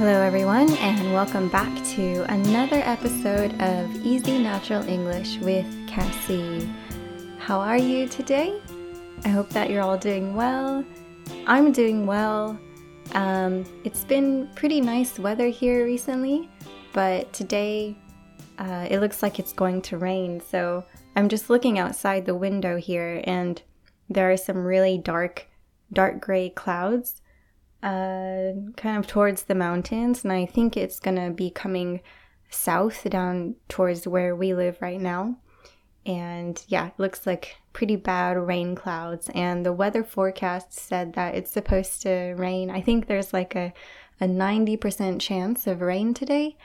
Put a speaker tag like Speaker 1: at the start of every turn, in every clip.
Speaker 1: Hello, everyone, and welcome back to another episode of Easy Natural English with Cassie. How are you today? I hope that you're all doing well. I'm doing well. Um, it's been pretty nice weather here recently, but today uh, it looks like it's going to rain. So I'm just looking outside the window here, and there are some really dark, dark gray clouds uh, kind of towards the mountains, and I think it's gonna be coming south down towards where we live right now. And yeah, it looks like pretty bad rain clouds. And the weather forecast said that it's supposed to rain. I think there's like a, a 90% chance of rain today,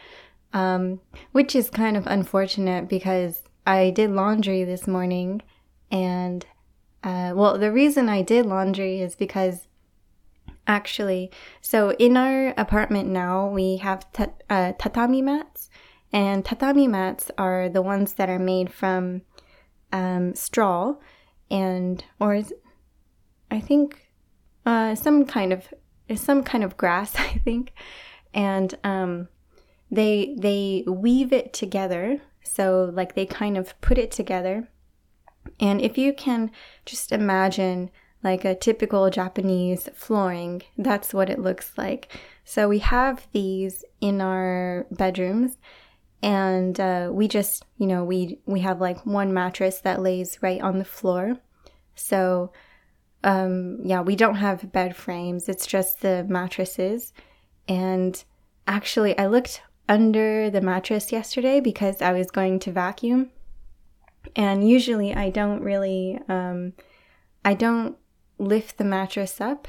Speaker 1: um, which is kind of unfortunate because I did laundry this morning. And uh, well, the reason I did laundry is because actually. So in our apartment now, we have uh, tatami mats, and tatami mats are the ones that are made from um, straw and or I think uh, some kind of some kind of grass, I think, and um, they they weave it together. So like they kind of put it together, and if you can just imagine like a typical Japanese flooring. That's what it looks like. So we have these in our bedrooms and uh, we just, you know, we we have like one mattress that lays right on the floor. So um, yeah, we don't have bed frames. It's just the mattresses. And actually, I looked under the mattress yesterday because I was going to vacuum. And usually, I don't really, um, I don't lift the mattress up.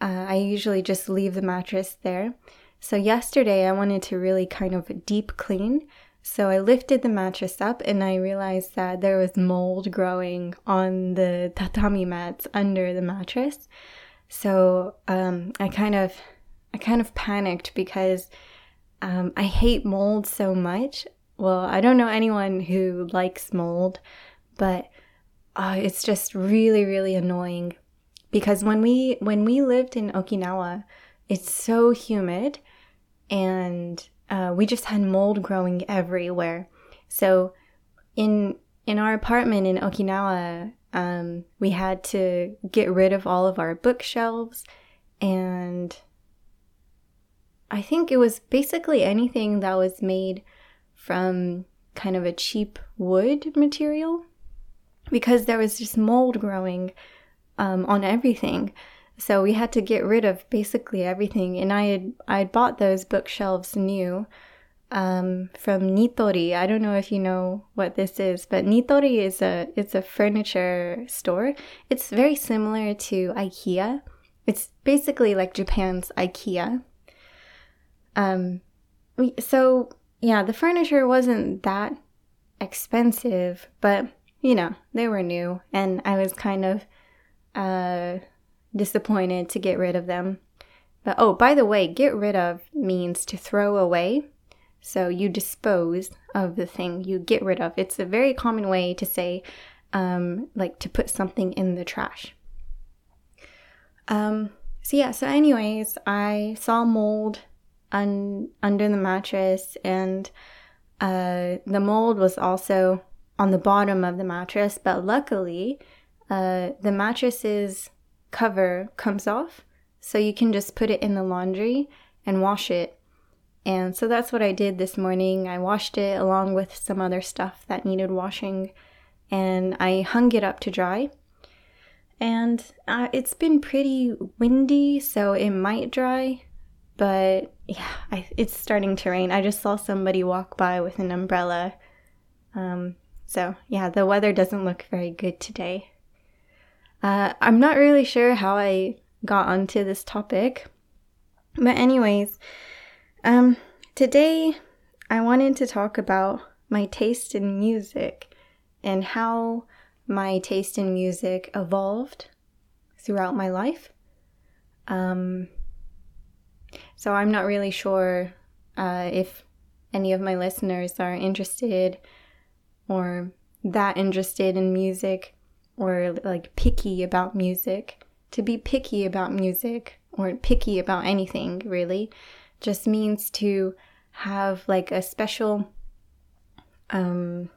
Speaker 1: Uh, I usually just leave the mattress there. So, yesterday I wanted to really kind of deep clean. So, I lifted the mattress up and I realized that there was mold growing on the tatami mats under the mattress. So, um, I kind of I kind of panicked because um, I hate mold so much. Well, I don't know anyone who likes mold, but uh, it's just really, really annoying because when we when we lived in Okinawa, it's so humid, and uh, we just had mold growing everywhere. So in in our apartment in Okinawa, um, we had to get rid of all of our bookshelves, and I think it was basically anything that was made from kind of a cheap wood material because there was just mold growing um, on everything. So we had to get rid of basically everything. And I had I had bought those bookshelves new um, from Nitori. I don't know if you know what this is, but Nitori is a it's a furniture store. It's very similar to IKEA. It's basically like Japan's IKEA. Um, so yeah, the furniture wasn't that expensive, but you know they were new, and I was kind of uh, disappointed to get rid of them. But oh, by the way, get rid of means to throw away. So you dispose of the thing you get rid of. It's a very common way to say, um, like to put something in the trash. Um, so yeah, so anyways, I saw mold un- under the mattress, and uh, the mold was also on the bottom of the mattress. But luckily, uh, the mattress's cover comes off, so you can just put it in the laundry and wash it. And so that's what I did this morning. I washed it along with some other stuff that needed washing, and I hung it up to dry. And uh, it's been pretty windy, so it might dry, but yeah, I, it's starting to rain. I just saw somebody walk by with an umbrella. Um, so yeah, the weather doesn't look very good today. Uh, I'm not really sure how I got onto this topic, but, anyways, um, today I wanted to talk about my taste in music and how my taste in music evolved throughout my life. Um, so I'm not really sure uh, if any of my listeners are interested or that interested in music or like picky about music. To be picky about music or picky about anything really just means to have like a special um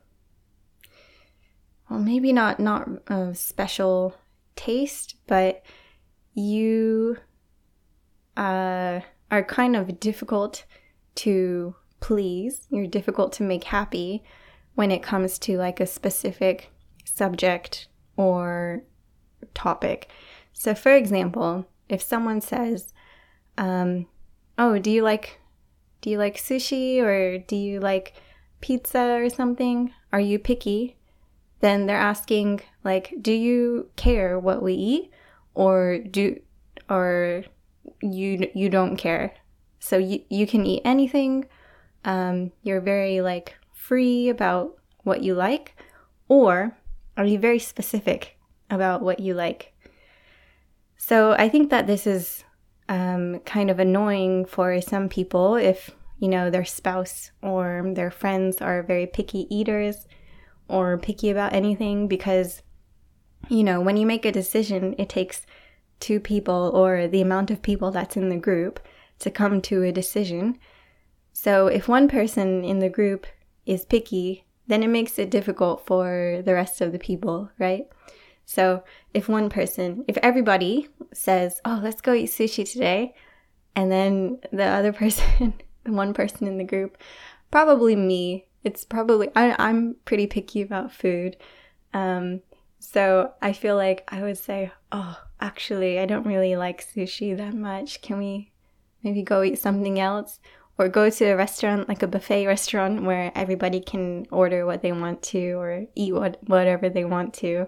Speaker 1: well maybe not not a special taste but you uh, are kind of difficult to please you're difficult to make happy when it comes to like a specific subject or topic so for example if someone says um, oh do you like do you like sushi or do you like pizza or something? Are you picky? Then they're asking like, do you care what we eat or do or you you don't care? So you you can eat anything. Um, you're very like free about what you like, or are you very specific about what you like? So I think that this is um, kind of annoying for some people if you know their spouse or their friends are very picky eaters or picky about anything because you know when you make a decision it takes two people or the amount of people that's in the group to come to a decision so if one person in the group is picky then it makes it difficult for the rest of the people right so if one person, if everybody says, "Oh, let's go eat sushi today," and then the other person, the one person in the group, probably me. It's probably I, I'm pretty picky about food, um, so I feel like I would say, "Oh, actually, I don't really like sushi that much. Can we maybe go eat something else?" Or go to a restaurant like a buffet restaurant where everybody can order what they want to or eat what whatever they want to.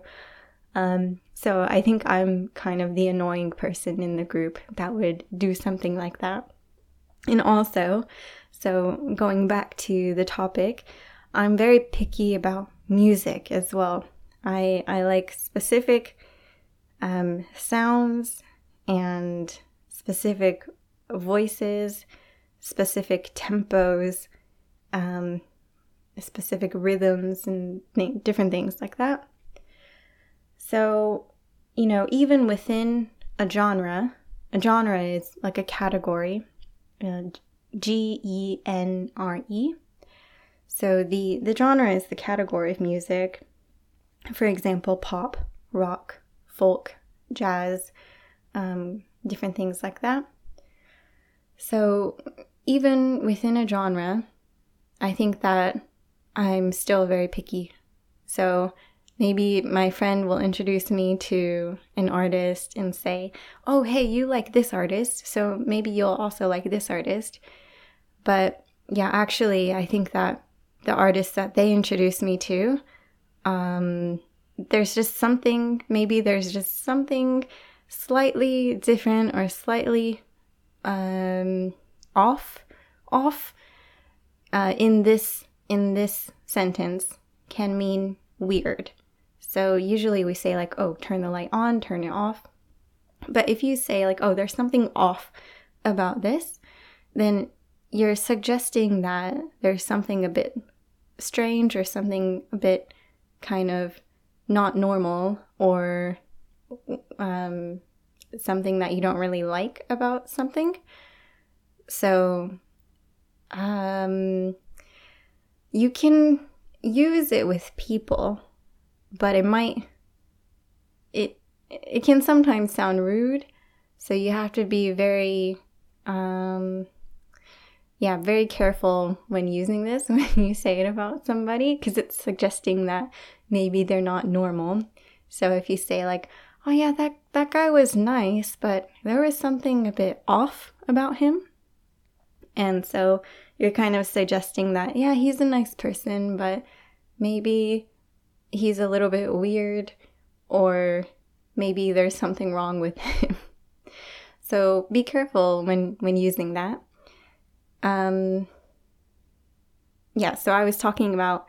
Speaker 1: Um, so I think I'm kind of the annoying person in the group that would do something like that. And also, so going back to the topic, I'm very picky about music as well. I, I like specific um, sounds and specific voices, specific tempos, um, specific rhythms, and th- different things like that. So, you know, even within a genre, a genre is like a category, uh, G E N R E. So the the genre is the category of music. For example, pop, rock, folk, jazz, um, different things like that. So even within a genre, I think that I'm still very picky. So Maybe my friend will introduce me to an artist and say, Oh, hey, you like this artist, so maybe you'll also like this artist. But yeah, actually, I think that the artists that they introduce me to, um, there's just something, maybe there's just something slightly different or slightly um, off, off uh, in this in this sentence can mean weird. So usually we say, like, oh, turn the light on, turn it off. But if you say, like, oh, there's something off about this, then you're suggesting that there's something a bit strange or something a bit kind of not normal or um, something that you don't really like about something. So, um, you can use it with people but it might it it can sometimes sound rude. So you have to be very um yeah very careful when using this when you say it about somebody because it's suggesting that maybe they're not normal. So if you say like oh yeah that that guy was nice but there was something a bit off about him and so you're kind of suggesting that yeah he's a nice person but maybe he's a little bit weird or maybe there's something wrong with him. so be careful when when using that. Um yeah, so I was talking about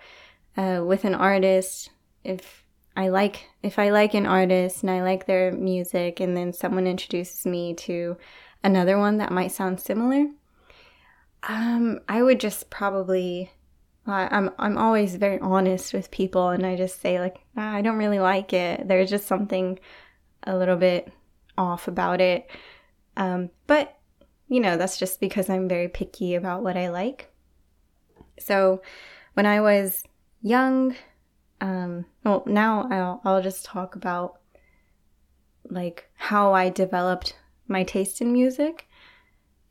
Speaker 1: uh, with an artist if I like if I like an artist and I like their music and then someone introduces me to another one that might sound similar, um, I would just probably I'm I'm always very honest with people, and I just say like ah, I don't really like it. There's just something a little bit off about it. Um, but you know, that's just because I'm very picky about what I like. So when I was young, um, well, now I'll, I'll just talk about like how I developed my taste in music.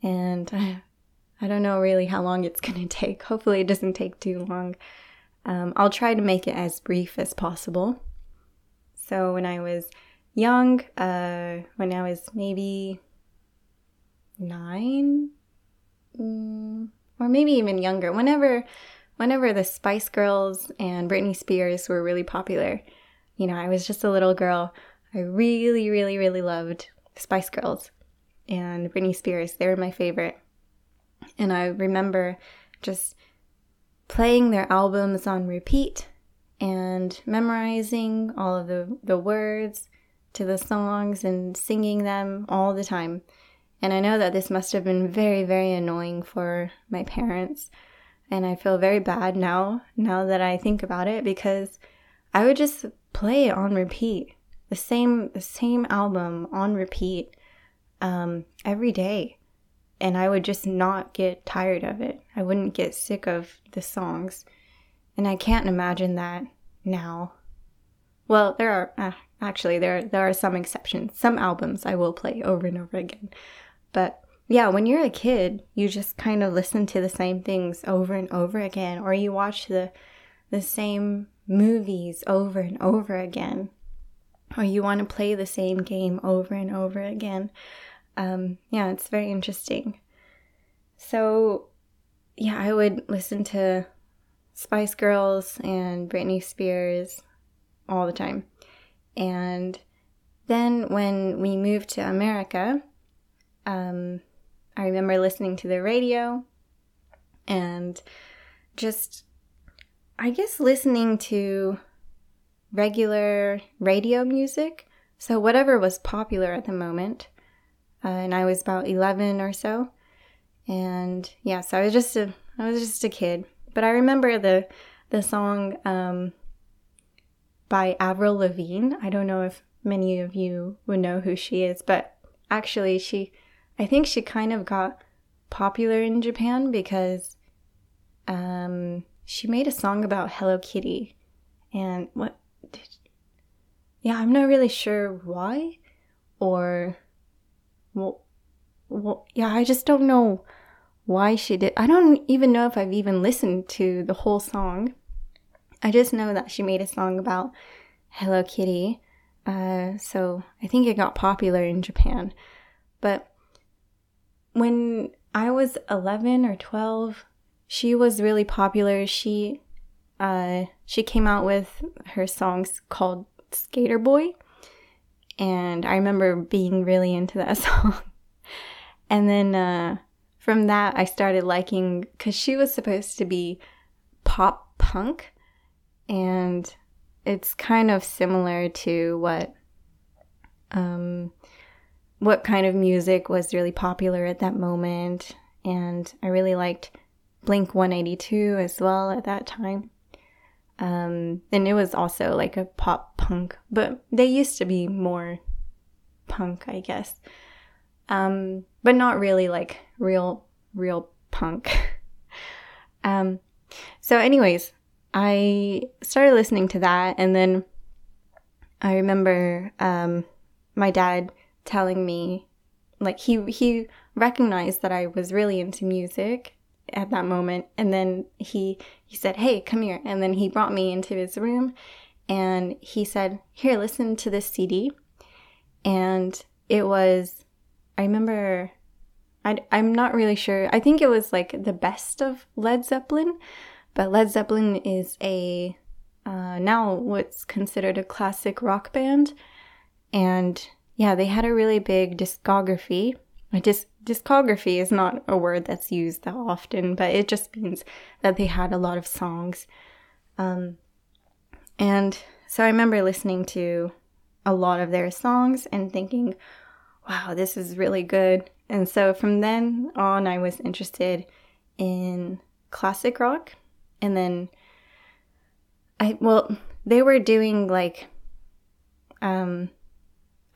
Speaker 1: And I don't know really how long it's going to take. Hopefully, it doesn't take too long. Um, I'll try to make it as brief as possible. So, when I was young, uh, when I was maybe nine, mm, or maybe even younger, whenever, whenever the Spice Girls and Britney Spears were really popular, you know, I was just a little girl. I really, really, really loved Spice Girls and Britney Spears. They were my favorite. And I remember just playing their albums on repeat and memorizing all of the, the words to the songs and singing them all the time. And I know that this must have been very, very annoying for my parents. And I feel very bad now, now that I think about it, because I would just play on repeat. The same the same album on repeat um, every day and I would just not get tired of it. I wouldn't get sick of the songs. And I can't imagine that now. Well, there are uh, actually there there are some exceptions. Some albums I will play over and over again. But yeah, when you're a kid, you just kind of listen to the same things over and over again or you watch the the same movies over and over again. Or you want to play the same game over and over again um, yeah, it's very interesting. So, yeah, I would listen to Spice Girls and Britney Spears all the time. And then when we moved to America, um, I remember listening to the radio and just, I guess, listening to regular radio music. So, whatever was popular at the moment uh, and I was about 11 or so. And yeah, so I was just a I was just a kid, but I remember the the song um, by Avril Lavigne. I don't know if many of you would know who she is, but actually she I think she kind of got popular in Japan because um, she made a song about Hello Kitty. And what did, Yeah, I'm not really sure why or well, well, yeah, I just don't know why she did. I don't even know if I've even listened to the whole song. I just know that she made a song about Hello Kitty. Uh, so I think it got popular in Japan. But when I was 11 or 12, she was really popular. She uh, she came out with her songs called Skater Boy and I remember being really into that song. and then uh, from that, I started liking because she was supposed to be pop punk, and it's kind of similar to what um, what kind of music was really popular at that moment. And I really liked Blink 182 as well at that time. Um, and it was also like a pop punk, but they used to be more punk, I guess. Um, but not really like real, real punk. um, so, anyways, I started listening to that, and then I remember um, my dad telling me, like he he recognized that I was really into music, at that moment. And then he he said hey come here. And then he brought me into his room and he said here listen to this cd and it was i remember I, i'm not really sure. I think it was like the best of led zeppelin but led zeppelin is a uh, now what's considered a classic rock band. And yeah they had a really big discography. A disc discography is not a word that's used that often, but it just means that they had a lot of songs. Um, and so I remember listening to a lot of their songs and thinking, wow, this is really good. And so from then on, I was interested in classic rock. And then I, well, they were doing like um,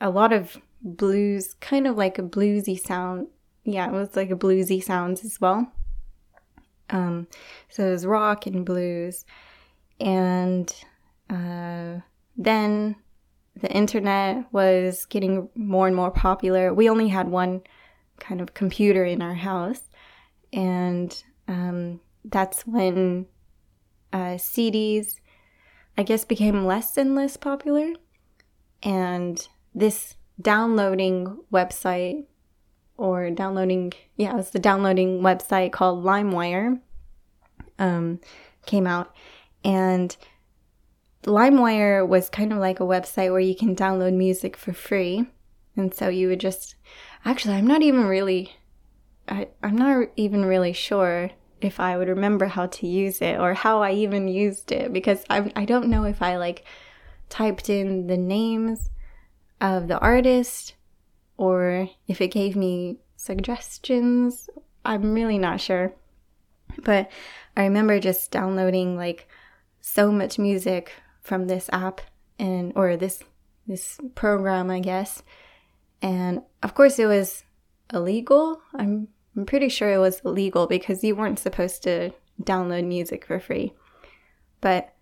Speaker 1: a lot of blues, kind of like a bluesy sound yeah, it was like a bluesy sounds as well. Um, so it was rock and blues, and uh, then the internet was getting more and more popular. We only had one kind of computer in our house, and um, that's when uh, CDs, I guess, became less and less popular. And this downloading website or downloading, yeah, it was the downloading website called LimeWire um, came out. And LimeWire was kind of like a website where you can download music for free. And so you would just, actually, I'm not even really, I, I'm not even really sure if I would remember how to use it or how I even used it because I, I don't know if I like typed in the names of the artist or if it gave me suggestions. I'm really not sure. But I remember just downloading like so much music from this app and or this this program, I guess. And of course it was illegal. I'm I'm pretty sure it was illegal because you weren't supposed to download music for free. But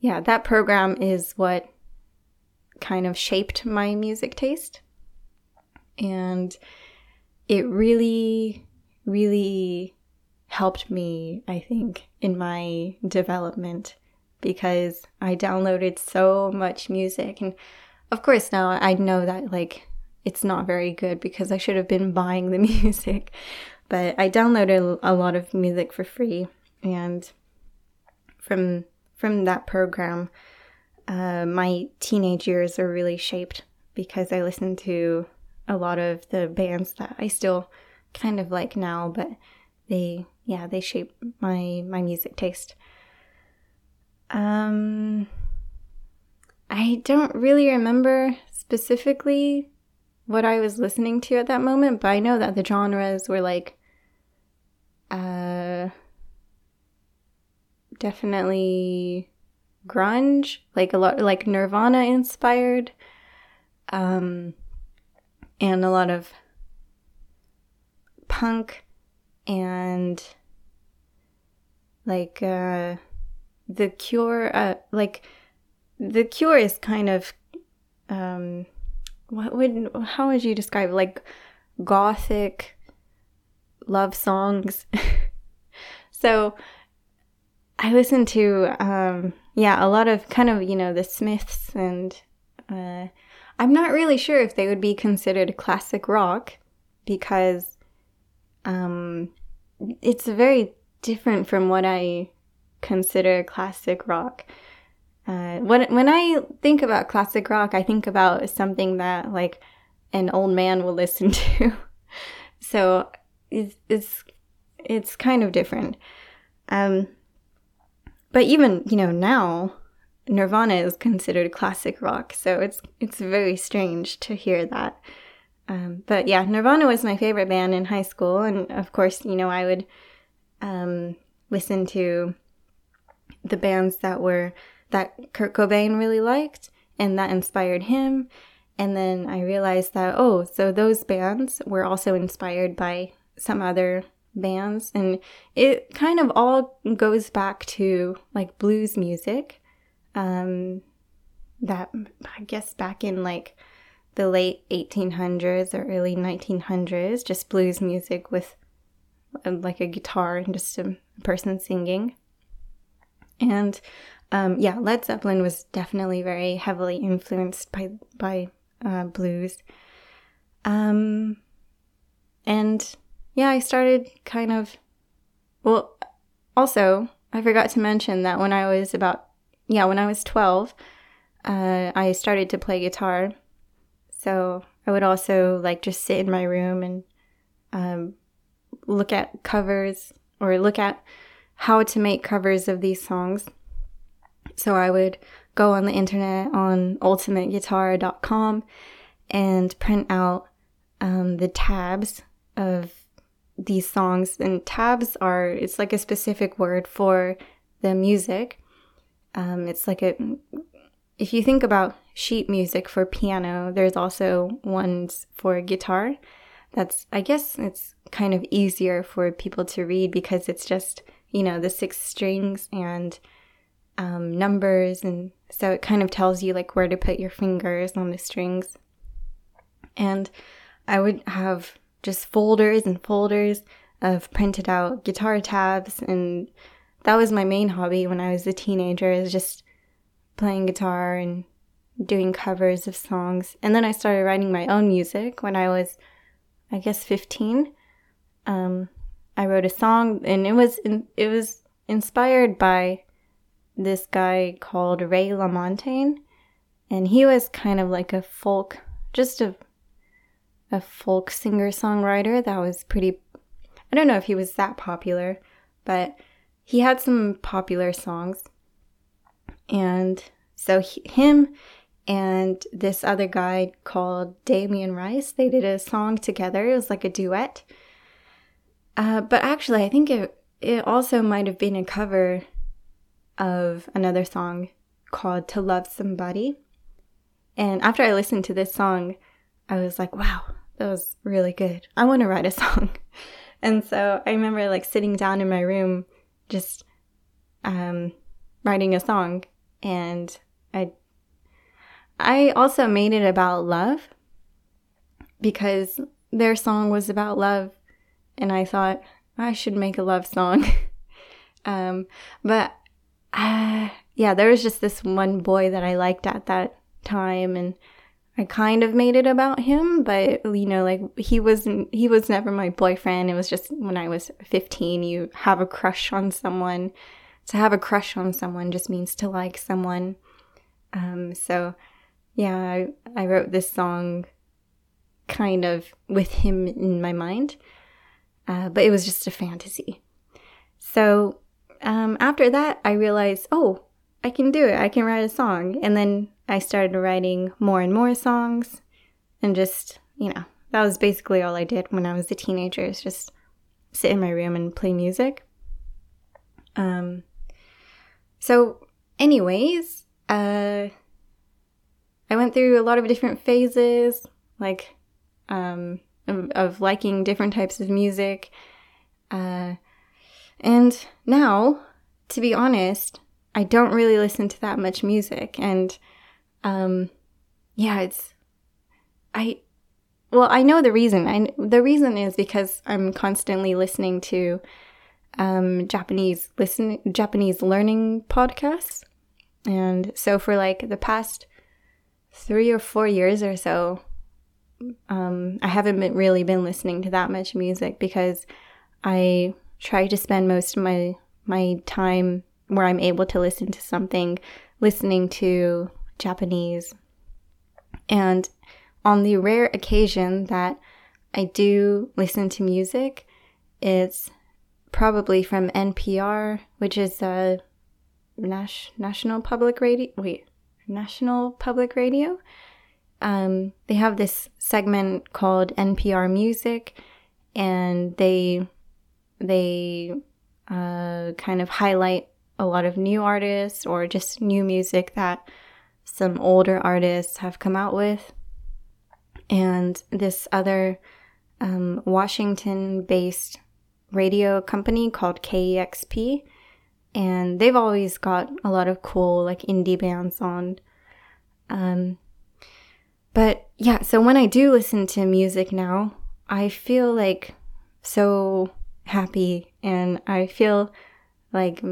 Speaker 1: yeah, that program is what kind of shaped my music taste. And it really, really helped me, I think, in my development because I downloaded so much music. And of course, now I know that, like, it's not very good because I should have been buying the music. But I downloaded a lot of music for free. And from from that program, uh, my teenage years were really shaped because I listened to a lot of the bands that I still kind of like now, but they yeah they shape my my music taste. Um, I don't really remember specifically what I was listening to at that moment, but I know that the genres were like uh definitely grunge, like a lot like Nirvana inspired. Um and a lot of punk and like uh the cure uh like the cure is kind of um what would how would you describe like gothic love songs? So i listen to um yeah a lot of kind of you know the smiths and uh i'm not really sure if they would be considered classic rock because um it's very different from what i consider classic rock. Uh, when when I think about classic rock, I think about something that like an old man will listen to. so it's, it's it's kind of different. Um, but even you know now, Nirvana is considered classic rock, so it's it's very strange to hear that. Um, but yeah, Nirvana was my favorite band in high school, and of course, you know, I would um, listen to the bands that were that Kurt Cobain really liked and that inspired him. And then I realized that, oh, so those bands were also inspired by some other bands. And it kind of all goes back to like blues music. Um, that I guess back in like the late 1800s or early 1900s, just blues music with uh, like a guitar and just a person singing. And um, yeah, Led Zeppelin was definitely very heavily influenced by by uh, blues. Um, and yeah, I started kind of. Well, also I forgot to mention that when I was about yeah when I was twelve, uh, I started to play guitar. So I would also like just sit in my room and um, look at covers or look at how to make covers of these songs. So I would go on the internet on ultimateguitar.com and print out um, the tabs of these songs. And tabs are, it's like a specific word for the music. Um, it's like a, if you think about sheet music for piano, there's also ones for guitar. that's, I guess it's kind of easier for people to read because it's just, you know, the six strings and um, numbers. And so it kind of tells you like where to put your fingers on the strings. And I would have just folders and folders of printed out guitar tabs and that was my main hobby when I was a teenager is just playing guitar and doing covers of songs. And then I started writing my own music when I was I guess 15. Um, I wrote a song and it was in, it was inspired by this guy called Ray LaMontagne and he was kind of like a folk just a a folk singer songwriter that was pretty I don't know if he was that popular, but he had some popular songs. And so he, him and this other guy called Damien Rice, they did a song together. It was like a duet. Uh, but actually, I think it it also might have been a cover of another song called "To Love Somebody." And after I listened to this song, I was like, "Wow, that was really good. I want to write a song." And so I remember like sitting down in my room, just um, writing a song, and I I also made it about love because their song was about love, and I thought I should make a love song. um, but uh, yeah, there was just this one boy that I liked at that time, and I kind of made it about him, but you know, like he wasn't he was never my boyfriend. It was just when I was 15, you have a crush on someone. To have a crush on someone just means to like someone. Um, so yeah, I, I wrote this song kind of with him in my mind, uh, but it was just a fantasy. So um, after that, I realized, oh, I can do it. I can write a song. And then I started writing more and more songs and just, you know, that was basically all I did when I was a teenager is just sit in my room and play music. Um so anyways, uh I went through a lot of different phases like um of, of liking different types of music. Uh and now, to be honest, I don't really listen to that much music and um, yeah, it's, I, well, I know the reason. I, the reason is because I'm constantly listening to um, Japanese listen Japanese learning podcasts, and so for like the past three or four years or so, um, I haven't been, really been listening to that much music because I try to spend most of my my time where I'm able to listen to something, listening to Japanese. And on the rare occasion that I do listen to music, it's probably from NPR, which is a National Public Radio. Wait, National Public Radio. Um, they have this segment called NPR Music, and they they uh, kind of highlight a lot of new artists or just new music that some older artists have come out with. And this other um, Washington based radio company called KEXP. And they've always got a lot of cool, like, indie bands on. Um, but yeah, so when I do listen to music now, I feel like so happy and I feel like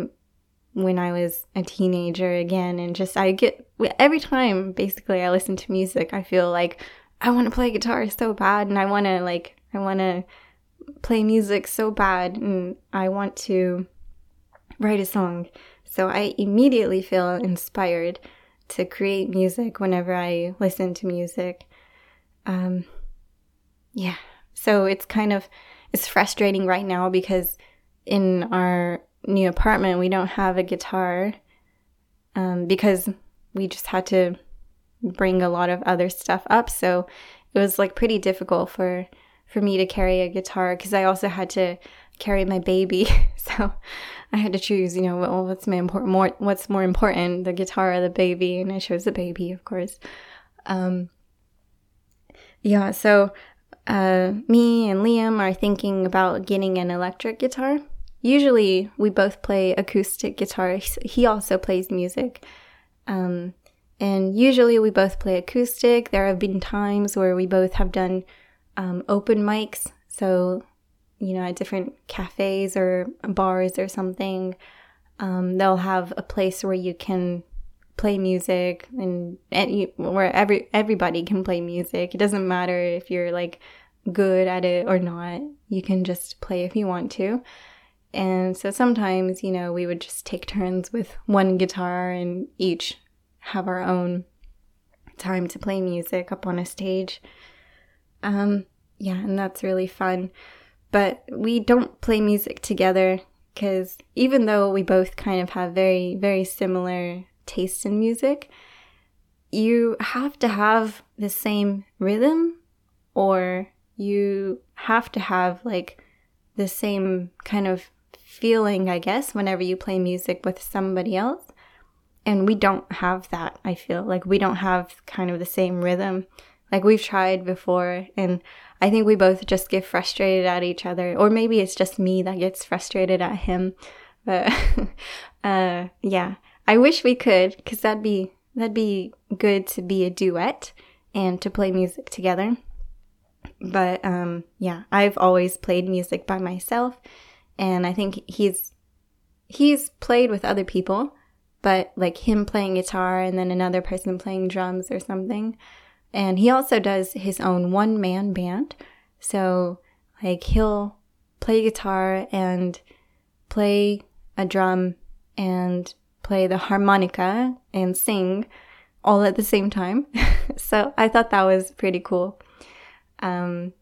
Speaker 1: when I was a teenager again. And just, I get, every time basically I listen to music, I feel like I want to play guitar so bad and I want to, like, I want to play music so bad and I want to write a song. So I immediately feel inspired to create music whenever I listen to music. Um, yeah. So it's kind of, it's frustrating right now because in our new apartment, we don't have a guitar um, because we just had to bring a lot of other stuff up. So it was like pretty difficult for for me to carry a guitar because I also had to carry my baby. so I had to choose, you know, well, what's my more what's more important, the guitar or the baby? And I chose the baby, of course. Um, yeah, so uh, me and Liam are thinking about getting an electric guitar. Usually, we both play acoustic guitar. He also plays music. Um, and usually, we both play acoustic. There have been times where we both have done um, open mics. So, you know, at different cafes or bars or something, um, they'll have a place where you can play music and, and you, where every everybody can play music. It doesn't matter if you're like good at it or not. You can just play if you want to. And so sometimes, you know, we would just take turns with one guitar and each have our own time to play music up on a stage. Um, yeah, and that's really fun. But we don't play music together because even though we both kind of have very, very similar tastes in music, you have to have the same rhythm or you have to have like the same kind of feeling, I guess, whenever you play music with somebody else. And we don't have that, I feel like we don't have kind of the same rhythm. Like we've tried before, and I think we both just get frustrated at each other, or maybe it's just me that gets frustrated at him. But uh, yeah, I wish we could, because that'd be that'd be good to be a duet and to play music together. But um, yeah, I've always played music by myself, and I think he's he's played with other people, but like him playing guitar and then another person playing drums or something. And he also does his own one man band. So like he'll play guitar and play a drum and play the harmonica and sing all at the same time. so I thought that was pretty cool. Um,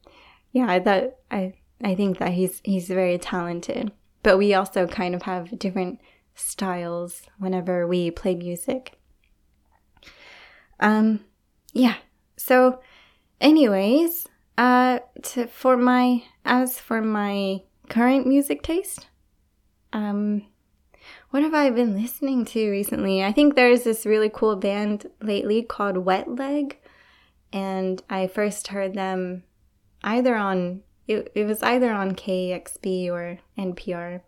Speaker 1: yeah, I thought I I think that he's he's very talented. But we also kind of have different styles whenever we play music. Um, yeah. So, anyways, uh, to, for my as for my current music taste, um, what have I been listening to recently? I think there's this really cool band lately called Wet Leg, and I first heard them either on it, it was either on KEXP or NPR,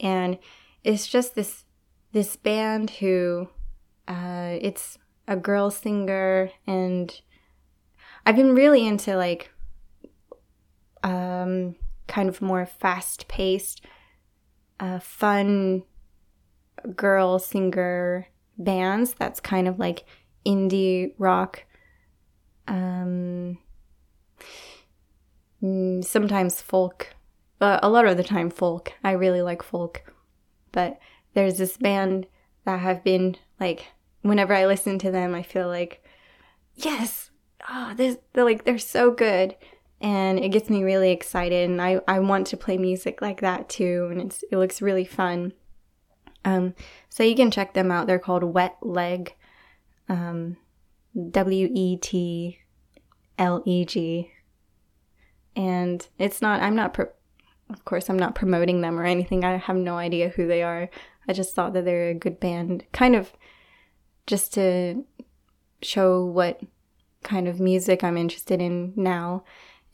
Speaker 1: and it's just this this band who uh, it's a girl singer, and I've been really into like um, kind of more fast paced, uh, fun girl singer bands. That's kind of like indie rock. Um, sometimes folk, but a lot of the time folk. I really like folk. But there's this band that have been like whenever I listen to them, I feel like yes, oh, they're, they're like they're so good, and it gets me really excited, and I I want to play music like that too, and it's it looks really fun. Um, so you can check them out. They're called Wet Leg, um, W E T L E G and it's not i'm not pro- of course i'm not promoting them or anything. I have no idea who they are. I just thought that they're a good band kind of just to show what kind of music i'm interested in now.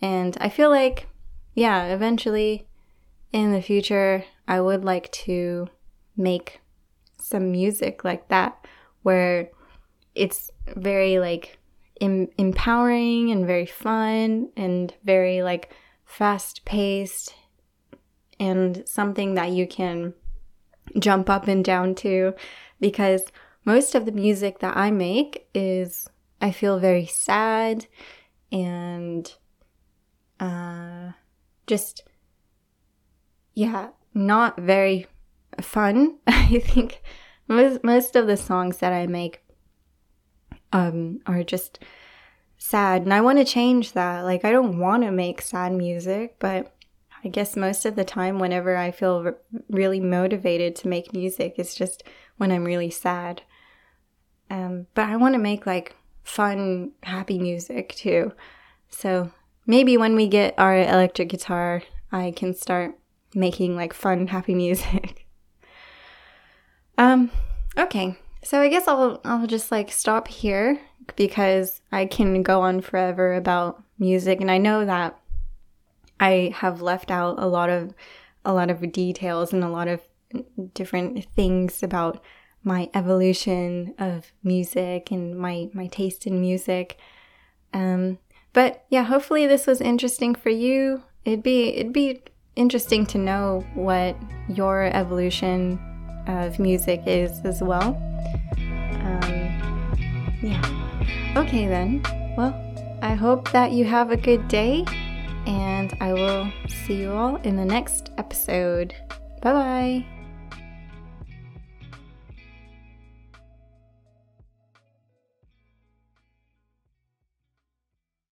Speaker 1: And i feel like yeah eventually in the future i would like to make some music like that where it's very like em- empowering and very fun and very like fast paced and something that you can jump up and down to because most of the music that I make is I feel very sad and uh, just yeah, not very fun. I think most most of the songs that I make um, are just sad. And I want to change that. Like, I don't want to make sad music, but I guess most of the time, whenever I feel r- really motivated to make music, it's just when I'm really sad. Um, but I want to make like fun, happy music too. So maybe when we get our electric guitar, I can start making like fun, happy music. um, okay. So I guess I'll I'll just like stop here because I can go on forever about music and I know that I have left out a lot of a lot of details and a lot of different things about my evolution of music and my my taste in music. Um, but yeah, hopefully this was interesting for you. It'd be it'd be interesting to know what your evolution of music is as well. Um, yeah. Okay then. Well, I hope that you have a good day, and I will see you all in the next episode. Bye bye.